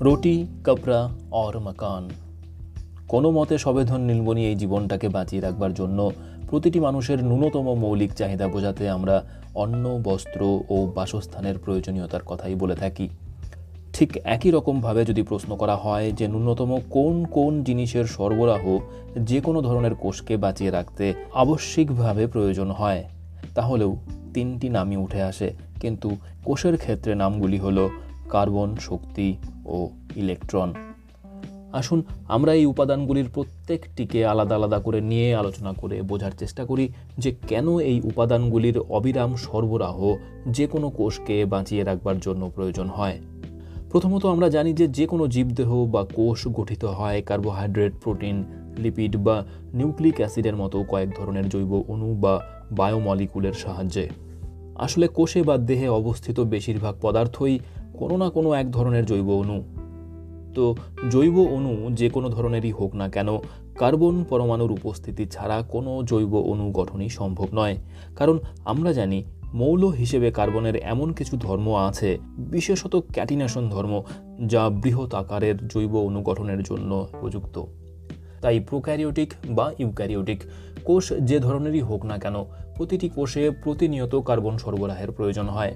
রুটি, কাপড়া অর মাকান। কোনো মতে সবেধন নীলমণি এই জীবনটাকে বাঁচিয়ে রাখবার জন্য প্রতিটি মানুষের ন্যূনতম মৌলিক চাহিদা বোঝাতে আমরা অন্ন, বস্ত্র ও বাসস্থানের প্রয়োজনীয়তার কথাই বলে থাকি। ঠিক একই রকমভাবে যদি প্রশ্ন করা হয় যে ন্যূনতম কোন কোন জিনিসের সরবরাহ যে কোনো ধরনের কোষকে বাঁচিয়ে রাখতে আবশ্যিকভাবে প্রয়োজন হয়, তাহলেও তিনটি নামই উঠে আসে। কিন্তু কোষের ক্ষেত্রে নামগুলি হলো কার্বন, শক্তি ও ইলেকট্রন। আসুন, আমরা এই উপাদানগুলির প্রত্যেকটিকে আলাদা আলাদা করে নিয়ে আলোচনা করে বোঝার চেষ্টা করি যে কেন এই উপাদানগুলির অবিরাম সরবরাহ যে কোনো কোষকে বাঁচিয়ে রাখবার জন্য প্রয়োজন হয়। প্রথমত আমরা জানি যে যে কোনো জীবদেহ বা কোষ গঠিত হয় কার্বোহাইড্রেট, প্রোটিন, লিপিড বা নিউক্লিক অ্যাসিডের মতো কয়েক ধরনের জৈব অণু বা বায়োমলিকুলের সাহায্যে। আসলে কোষে বা দেহে অবস্থিত বেশিরভাগ পদার্থই কোনো না কোনো এক ধরনের জৈব অণু। তো জৈব অণু যে কোনো ধরনেরই হোক না কেন, কার্বন পরমাণুর উপস্থিতি ছাড়া কোনো জৈব অণু গঠনই সম্ভব নয়। কারণ আমরা জানি, মৌল হিসেবে কার্বনের এমন কিছু ধর্ম আছে, বিশেষত ক্যাটিনেশন ধর্ম, যা বৃহৎ আকারের জৈব অণু গঠনের জন্য উপযুক্ত। তাই প্রোক্যারিওটিক বা ইউক্যারিওটিক কোষ যে ধরনেরই হোক না কেন, প্রতিটি কোষে প্রতিনিয়ত কার্বন সরবরাহের প্রয়োজন হয়।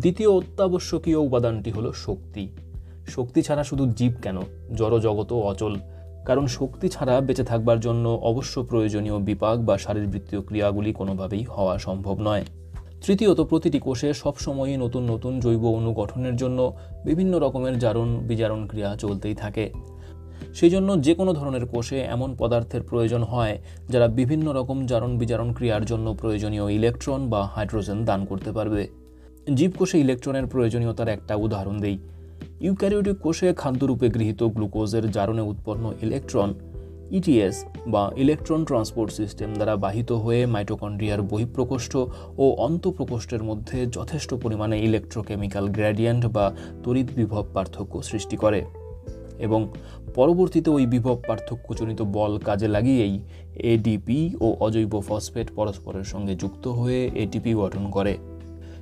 দ্বিতীয় অত্যাবশ্যকীয় উপাদানটি হলো শক্তি। শক্তি ছাড়া শুধু জীব কেন? জড়জগতও অচল। কারণ শক্তি ছাড়া বেঁচে থাকবার জন্য অবশ্য প্রয়োজনীয় বিপাক বা শারীরবৃত্তীয় ক্রিয়াগুলি কোনোভাবেই হওয়া সম্ভব নয়। তৃতীয়ত, প্রতিটি কোষে সবসময়ই নতুন নতুন জৈব অণু গঠনের জন্য বিভিন্ন রকমের জারণ বিজারণ ক্রিয়া চলতেই থাকে। সেই জন্য যে কোনো ধরনের কোষে এমন পদার্থের প্রয়োজন হয়, যারা বিভিন্ন রকম জারণ বিজারণ ক্রিয়ার জন্য প্রয়োজনীয় ইলেকট্রন বা হাইড্রোজেন দান করতে পারবে। জীবকোষে ইলেকট্রনের প্রয়োজনীয়তার একটা উদাহরণ দেই। ইউক্যারিওটিক কোষে খাদ্যরূপে গৃহীত গ্লুকোজের জারণে উৎপন্ন ইলেকট্রন ইটিএস বা ইলেকট্রন ট্রান্সপোর্ট সিস্টেম দ্বারা বাহিত হয়ে মাইটোকন্ড্রিয়ার বহিঃপ্রকোষ্ঠ ও অন্তঃপ্রকোষ্ঠের মধ্যে যথেষ্ট পরিমাণে ইলেকট্রোকেমিক্যাল গ্র্যাডিয়েন্ট বা তড়িৎ বিভব পার্থক্য সৃষ্টি করে এবং পরবর্তীতে ওই বিভব পার্থক্যজনিত বল কাজে লাগিয়েই এডিপি ও অজৈব ফসফেট পরস্পরের সঙ্গে যুক্ত হয়ে এটিপি গঠন করে।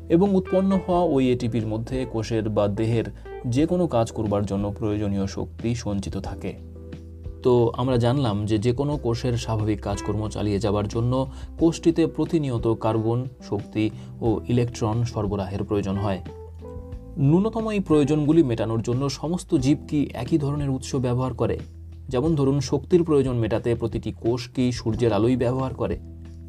এবং উৎপন্ন হওয়া ওই এটিপির মধ্যে কোষের বা দেহের যে কোনো কাজ করবার জন্য প্রয়োজনীয় শক্তি সঞ্চিত থাকে। তো আমরা জানলাম যে যে কোনো কোষের স্বাভাবিক কাজকর্ম চালিয়ে যাবার জন্য কোষটিতে প্রতিনিয়ত কার্বন, শক্তি ও ইলেকট্রন সরবরাহের প্রয়োজন হয়। ন্যূনতম এই প্রয়োজনগুলি মেটানোর জন্য সমস্ত জীব কি একই ধরনের উৎস ব্যবহার করে? যেমন ধরুন, শক্তির প্রয়োজন মেটাতে প্রতিটি কোষ কি সূর্যের আলোই ব্যবহার করে?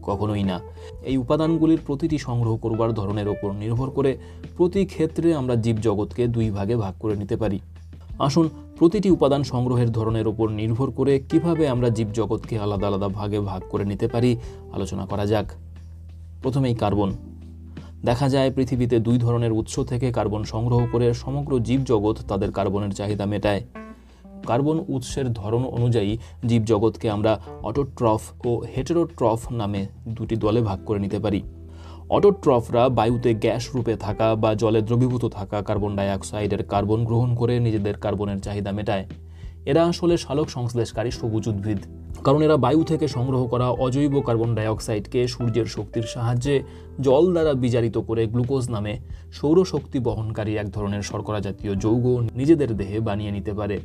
কখনোই না। এই উপাদানগুলির প্রতিটি সংগ্রহ করবার ধরনের ওপর নির্ভর করে প্রতি ক্ষেত্রে আমরা জীবজগৎকে দুই ভাগে ভাগ করে নিতে পারি। আসুন, প্রতিটি উপাদান সংগ্রহের ধরনের ওপর নির্ভর করে কীভাবে আমরা জীবজগৎকে আলাদা আলাদা ভাগে ভাগ করে নিতে পারি, আলোচনা করা যাক। প্রথমেই কার্বন। দেখা যায় পৃথিবীতে দুই ধরনের উৎস থেকে কার্বন সংগ্রহ করে সমগ্র জীবজগৎ তাদের কার্বনের চাহিদা মেটায়। কার্বন উৎসের ধরন অনুযায়ী জীবজগৎকে আমরা অটোট্রফ ও হেটেরোট্রফ নামে দুটি দলে ভাগ করে নিতে পারি। অটোট্রফরা বায়ুতে গ্যাস রূপে থাকা বা জলে দ্রবীভূত থাকা কার্বন ডাইঅক্সাইডের কার্বন গ্রহণ করে নিজেদের কার্বনের চাহিদা মেটায়। এরা আসলে সালোক সংশ্লেষকারী সবুজ উদ্ভিদ, কারণ এরা বায়ু থেকে সংগ্রহ করা অজৈব কার্বন ডাইঅক্সাইডকে সূর্যের শক্তির সাহায্যে জল দ্বারা বিজারিত করে গ্লুকোজ নামে সৌরশক্তি বহনকারী এক ধরনের শর্করা জাতীয় যৌগ নিজেদের দেহে বানিয়ে নিতে পারে।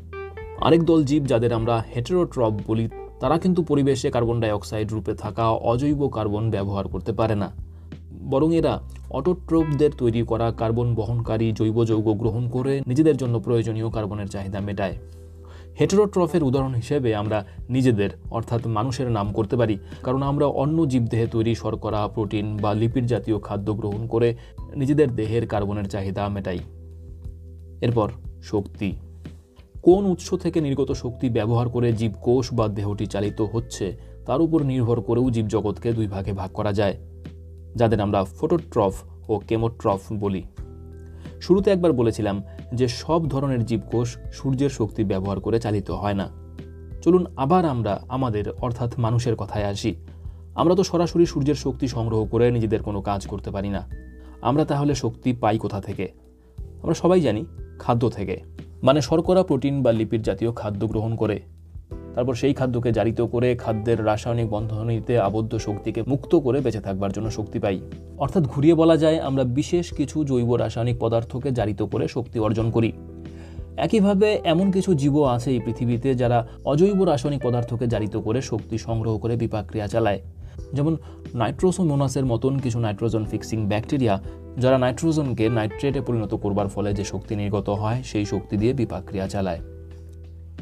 আরেক দল জীব যাদের আমরা হেটেরোট্রপ বলি, তারা কিন্তু পরিবেশে কার্বন ডাইঅক্সাইড রূপে থাকা অজৈব কার্বন ব্যবহার করতে পারে না। বরং এরা অটোট্রোপদের তৈরি করা কার্বন বহনকারী জৈব যৌগ গ্রহণ করে নিজেদের জন্য প্রয়োজনীয় কার্বনের চাহিদা মেটায়। হেটেরোট্রফের উদাহরণ হিসেবে আমরা নিজেদের, অর্থাৎ মানুষের নাম করতে পারি। কারণ আমরা অন্য জীবদেহে তৈরি শর্করা, প্রোটিন বা লিপিড জাতীয় খাদ্য গ্রহণ করে নিজেদের দেহের কার্বনের চাহিদা মেটাই। এরপর শক্তি। কোন উৎস থেকে নির্গত শক্তি ব্যবহার করে জীবকোষ বা দেহটি চালিত হচ্ছে, তার উপর নির্ভর করেও জীবজগৎকে দুই ভাগে ভাগ করা যায়, যাদের আমরা ফোটোট্রফ ও কেমোট্রফ বলি। শুরুতে একবার বলেছিলাম যে সব ধরনের জীবকোষ সূর্যের শক্তি ব্যবহার করে চালিত হয় না। চলুন আবার আমরা আমাদের, অর্থাৎ মানুষের কথায় আসি। আমরা তো সরাসরি সূর্যের শক্তি সংগ্রহ করে নিজেদের কোনো কাজ করতে পারি না। আমরা তাহলে শক্তি পাই কোথা থেকে? আমরা সবাই জানি খাদ্য থেকে। মানে শর্করা, প্রোটিন বা লিপিড জাতীয় খাদ্য গ্রহণ করে। তারপর সেই খাদ্যকে জারিত করে খাদ্যের রাসায়নিক বন্ধনীতে আবদ্ধ শক্তিকে মুক্ত করে বেঁচে থাকবার জন্য শক্তি পাই। অর্থাৎ ঘুরিয়ে বলা যায়, আমরা বিশেষ কিছু জৈব রাসায়নিক পদার্থকে জারিত করে শক্তি অর্জন করি। একইভাবে এমন কিছু জীব আছে এই পৃথিবীতে যারা অজৈব রাসায়নিক পদার্থকে জারিত করে শক্তি সংগ্রহ করে বিপাক্রিয়া চালায়। যেমন নাইট্রোসোমোনাসের মতন কিছু নাইট্রোজেন ফিক্সিং ব্যাকটেরিয়া যারা নাইট্রোজেনকে নাইট্রেটে পরিণত করবার ফলে যে শক্তি নির্গত হয়, সেই শক্তি দিয়ে বিপাক্রিয়া চালায়।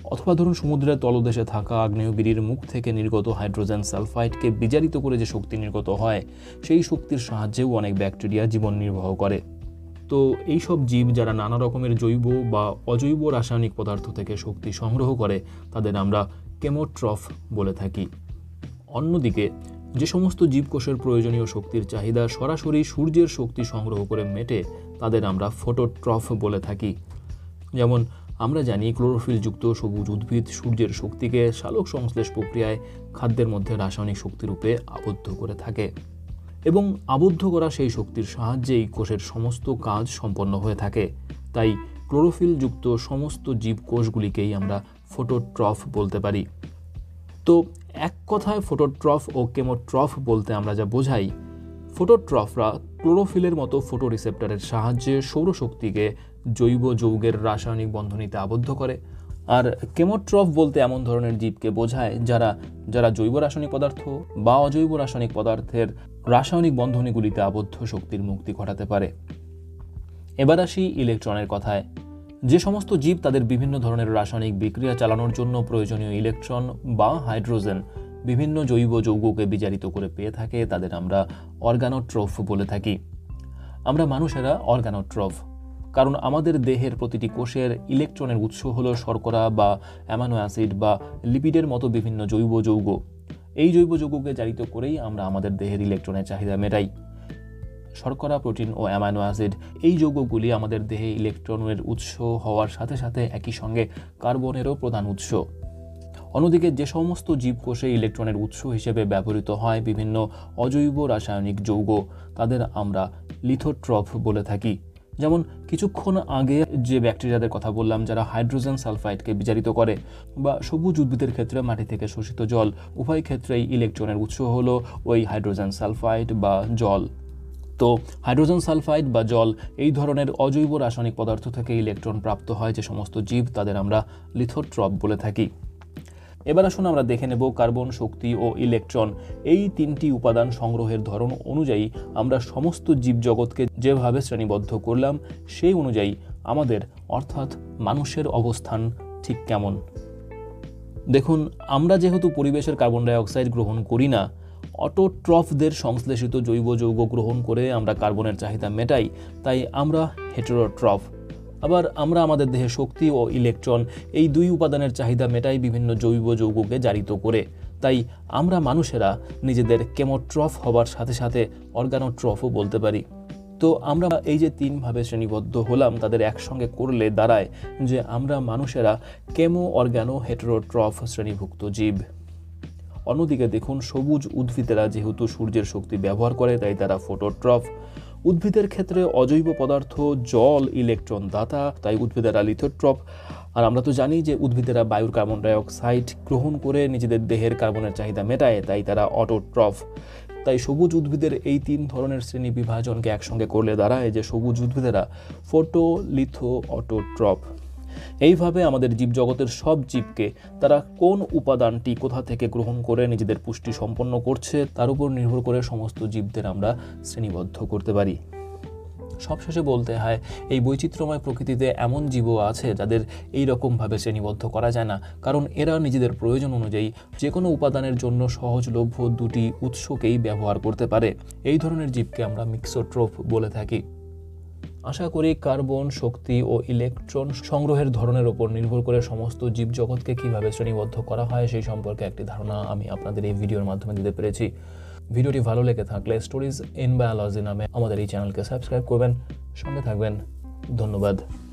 অথবা ধরুন সমুদ্রের তলদেশে থাকা আগ্নেয়গিরির মুখ থেকে নির্গত হাইড্রোজেন সালফাইডকে বিজারিত করে যে শক্তি নির্গত হয়, সেই শক্তির সাহায্যেও অনেক ব্যাকটেরিয়া জীবন নির্বাহ করে। তো এই সব জীব যারা নানা রকমের জৈব বা অজৈব রাসায়নিক পদার্থ থেকে শক্তি সংগ্রহ করে, তাদের আমরা কেমোট্রফ বলে থাকি। অন্যদিকে যে সমস্ত জীবকোষের প্রয়োজনীয় শক্তির চাহিদা সরাসরি সূর্যের শক্তি সংগ্রহ করে মেটে, তাদের আমরা ফোটোট্রফ বলে থাকি। যেমন, আমরা জানি ক্লোরোফিলযুক্ত সবুজ উদ্ভিদ সূর্যের শক্তিকে সালোক সংশ্লেষ প্রক্রিয়ায় খাদ্যের মধ্যে রাসায়নিক শক্তিরূপে আবদ্ধ করে থাকে এবং আবদ্ধ করা সেই শক্তির সাহায্যেই কোষের সমস্ত কাজ সম্পন্ন হয়ে থাকে। তাই ক্লোরোফিলযুক্ত সমস্ত জীবকোষগুলিকেই আমরা ফোটোট্রফ বলতে পারি। তো এক কথায় ফোটোট্রফ ও কেমোট্রফ বলতে আমরা যা বোঝাই ফোটোট্রফরা ক্লোরোফিলের মতো ফোটো রিসেপ্টরের সাহায্যে সৌরশক্তিকে জৈব যৌগের রাসায়নিক বন্ধনীতে আবদ্ধ করে। আর কেমোট্রফ বলতে এমন ধরনের জীবকে বোঝায় যারা যারা জৈব রাসায়নিক পদার্থ বা অজৈব রাসায়নিক পদার্থের রাসায়নিক বন্ধনীগুলিতে আবদ্ধ শক্তির মুক্তি ঘটাতে পারে। এবার আসি ইলেকট্রনের কথায়। যে সমস্ত জীব তাদের বিভিন্ন ধরনের রাসায়নিক বিক্রিয়া চালানোর জন্য প্রয়োজনীয় ইলেকট্রন বা হাইড্রোজেন বিভিন্ন জৈব যৌগকে বিজারিত করে পেয়ে থাকে, তাদের আমরা অর্গানোট্রফ বলে থাকি। আমরা মানুষেরা অর্গানোট্রফ, কারণ আমাদের দেহের প্রতিটি কোষের ইলেকট্রনের উৎস হলো শর্করা বা অ্যামানো অ্যাসিড বা লিপিডের মতো বিভিন্ন জৈব যৌগ। এই জৈব যৌগকে জারিত করেই আমরা আমাদের দেহের ইলেকট্রনের চাহিদা মেটাই। শর্করা, প্রোটিন ও অ্যামাইনো অ্যাসিড এই যৌগগুলি আমাদের দেহে ইলেকট্রনের উৎস হওয়ার সাথে সাথে একই সঙ্গে কার্বনেরও প্রধান উৎস। অন্যদিকে যে সমস্ত জীবকোষে ইলেকট্রনের উৎস হিসেবে ব্যবহৃত হয় বিভিন্ন অজৈব রাসায়নিক যৌগ, তাদের আমরা লিথোট্রফ বলে থাকি। যেমন কিছুক্ষণ আগে যে ব্যাকটেরিয়াদের কথা বললাম, যারা হাইড্রোজেন সালফাইডকে বিচারিত করে বা সবুজ উদ্ভিদের ক্ষেত্রে মাটি থেকে শোষিত জল, উভয় ক্ষেত্রেই ইলেকট্রনের উৎস হলো ওই হাইড্রোজেন সালফাইড বা জল। তো হাইড্রোজেন সালফাইড বা জল, এই ধরনের অজৈব রাসায়নিক পদার্থ থেকে ইলেকট্রন প্রাপ্ত হয়, যে সমস্ত জীব তাদের আমরা লিথোট্রপ বলে থাকি। এবার আসুন আমরা দেখে নেব কার্বন, শক্তি ও ইলেকট্রন। এই তিনটি উপাদান সংগ্রহের ধরন অনুযায়ী আমরা সমস্ত জীবজগৎকে যেভাবে শ্রেণীবদ্ধ করলাম, সেই অনুযায়ী আমাদের অর্থাৎ মানুষের অবস্থান ঠিক কেমন? দেখুন, আমরা যেহেতু পরিবেশের কার্বন ডাইঅক্সাইড গ্রহণ করি না অটোট্রফদের সংশ্লেষিত জৈব যৌগ গ্রহণ করে আমরা কার্বনের চাহিদা মেটাই, তাই আমরা হেটেরোট্রফ। আবার আমরা আমাদের দেহে শক্তি ও ইলেকট্রন এই দুই উপাদানের চাহিদা মেটাই বিভিন্ন জৈব যৌগকে জারিত করে। তাই আমরা মানুষেরা নিজেদের কেমোট্রফ হবার সাথে সাথে অর্গানোট্রফও বলতে পারি। তো আমরা এই যে তিনভাবে শ্রেণীবদ্ধ হলাম, তাদের একসঙ্গে করলে দাঁড়ায় যে আমরা মানুষেরা কেমো অর্গানো হেটেরোট্রফ শ্রেণীভুক্ত জীব। অন্যদিকে দেখুন, সবুজ উদ্ভিদেরা যেহেতু সূর্যের শক্তি ব্যবহার করে, তাই তারা ফোটোট্রফ। উদ্ভিদের ক্ষেত্রে অজৈব পদার্থ, জল, ইলেকট্রন, দাতা, তাই উদ্ভিদেরা লিথোট্রপ আর আমরা তো জানি যে উদ্ভিদেরা বায়ুর কার্বন ডাইঅক্সাইড গ্রহণ করে নিজেদের দেহের কার্বনের চাহিদা মেটায়, তাই তারা অটোট্রফ। তাই সবুজ উদ্ভিদের এই তিন ধরনের শ্রেণি বিভাজনকে একসঙ্গে করলে দাঁড়ায় যে সবুজ উদ্ভিদেরা ফোটো লিথো অটোট্রপ এইভাবে আমাদের জীবজগতের সব জীবকে তারা কোন উপাদানটি কোথা থেকে গ্রহণ করে নিজেদের পুষ্টি সম্পন্ন করছে, তার উপর নির্ভর করে সমস্ত জীবদের আমরা শ্রেণীবদ্ধ করতে পারি। সবশেষে বলতে হয়, এই বৈচিত্র্যময় প্রকৃতিতে এমন জীবও আছে যাদের এই রকমভাবে শ্রেণীবদ্ধ করা যায় না, কারণ এরা নিজেদের প্রয়োজন অনুযায়ী যে কোনো উপাদানের জন্য সহজলভ্য দুটি উৎসকেই ব্যবহার করতে পারে। এই ধরনের জীবকে আমরা মিক্সোট্রোপ বলে থাকি। আশা করি কার্বন, শক্তি ও ইলেকট্রন সংগ্রহের ধরনের ওপর নির্ভর করে সমস্ত জীবজগৎকে কীভাবে শ্রেণীবদ্ধ করা হয় সেই সম্পর্কে একটি ধারণা আমি আপনাদের এই ভিডিওর মাধ্যমে দিতে পেরেছি। ভিডিওটি ভালো লেগে থাকলে স্টোরিজ ইন বায়োলজি নামে আমাদের এই চ্যানেলকে সাবস্ক্রাইব করবেন। সঙ্গে থাকবেন। ধন্যবাদ।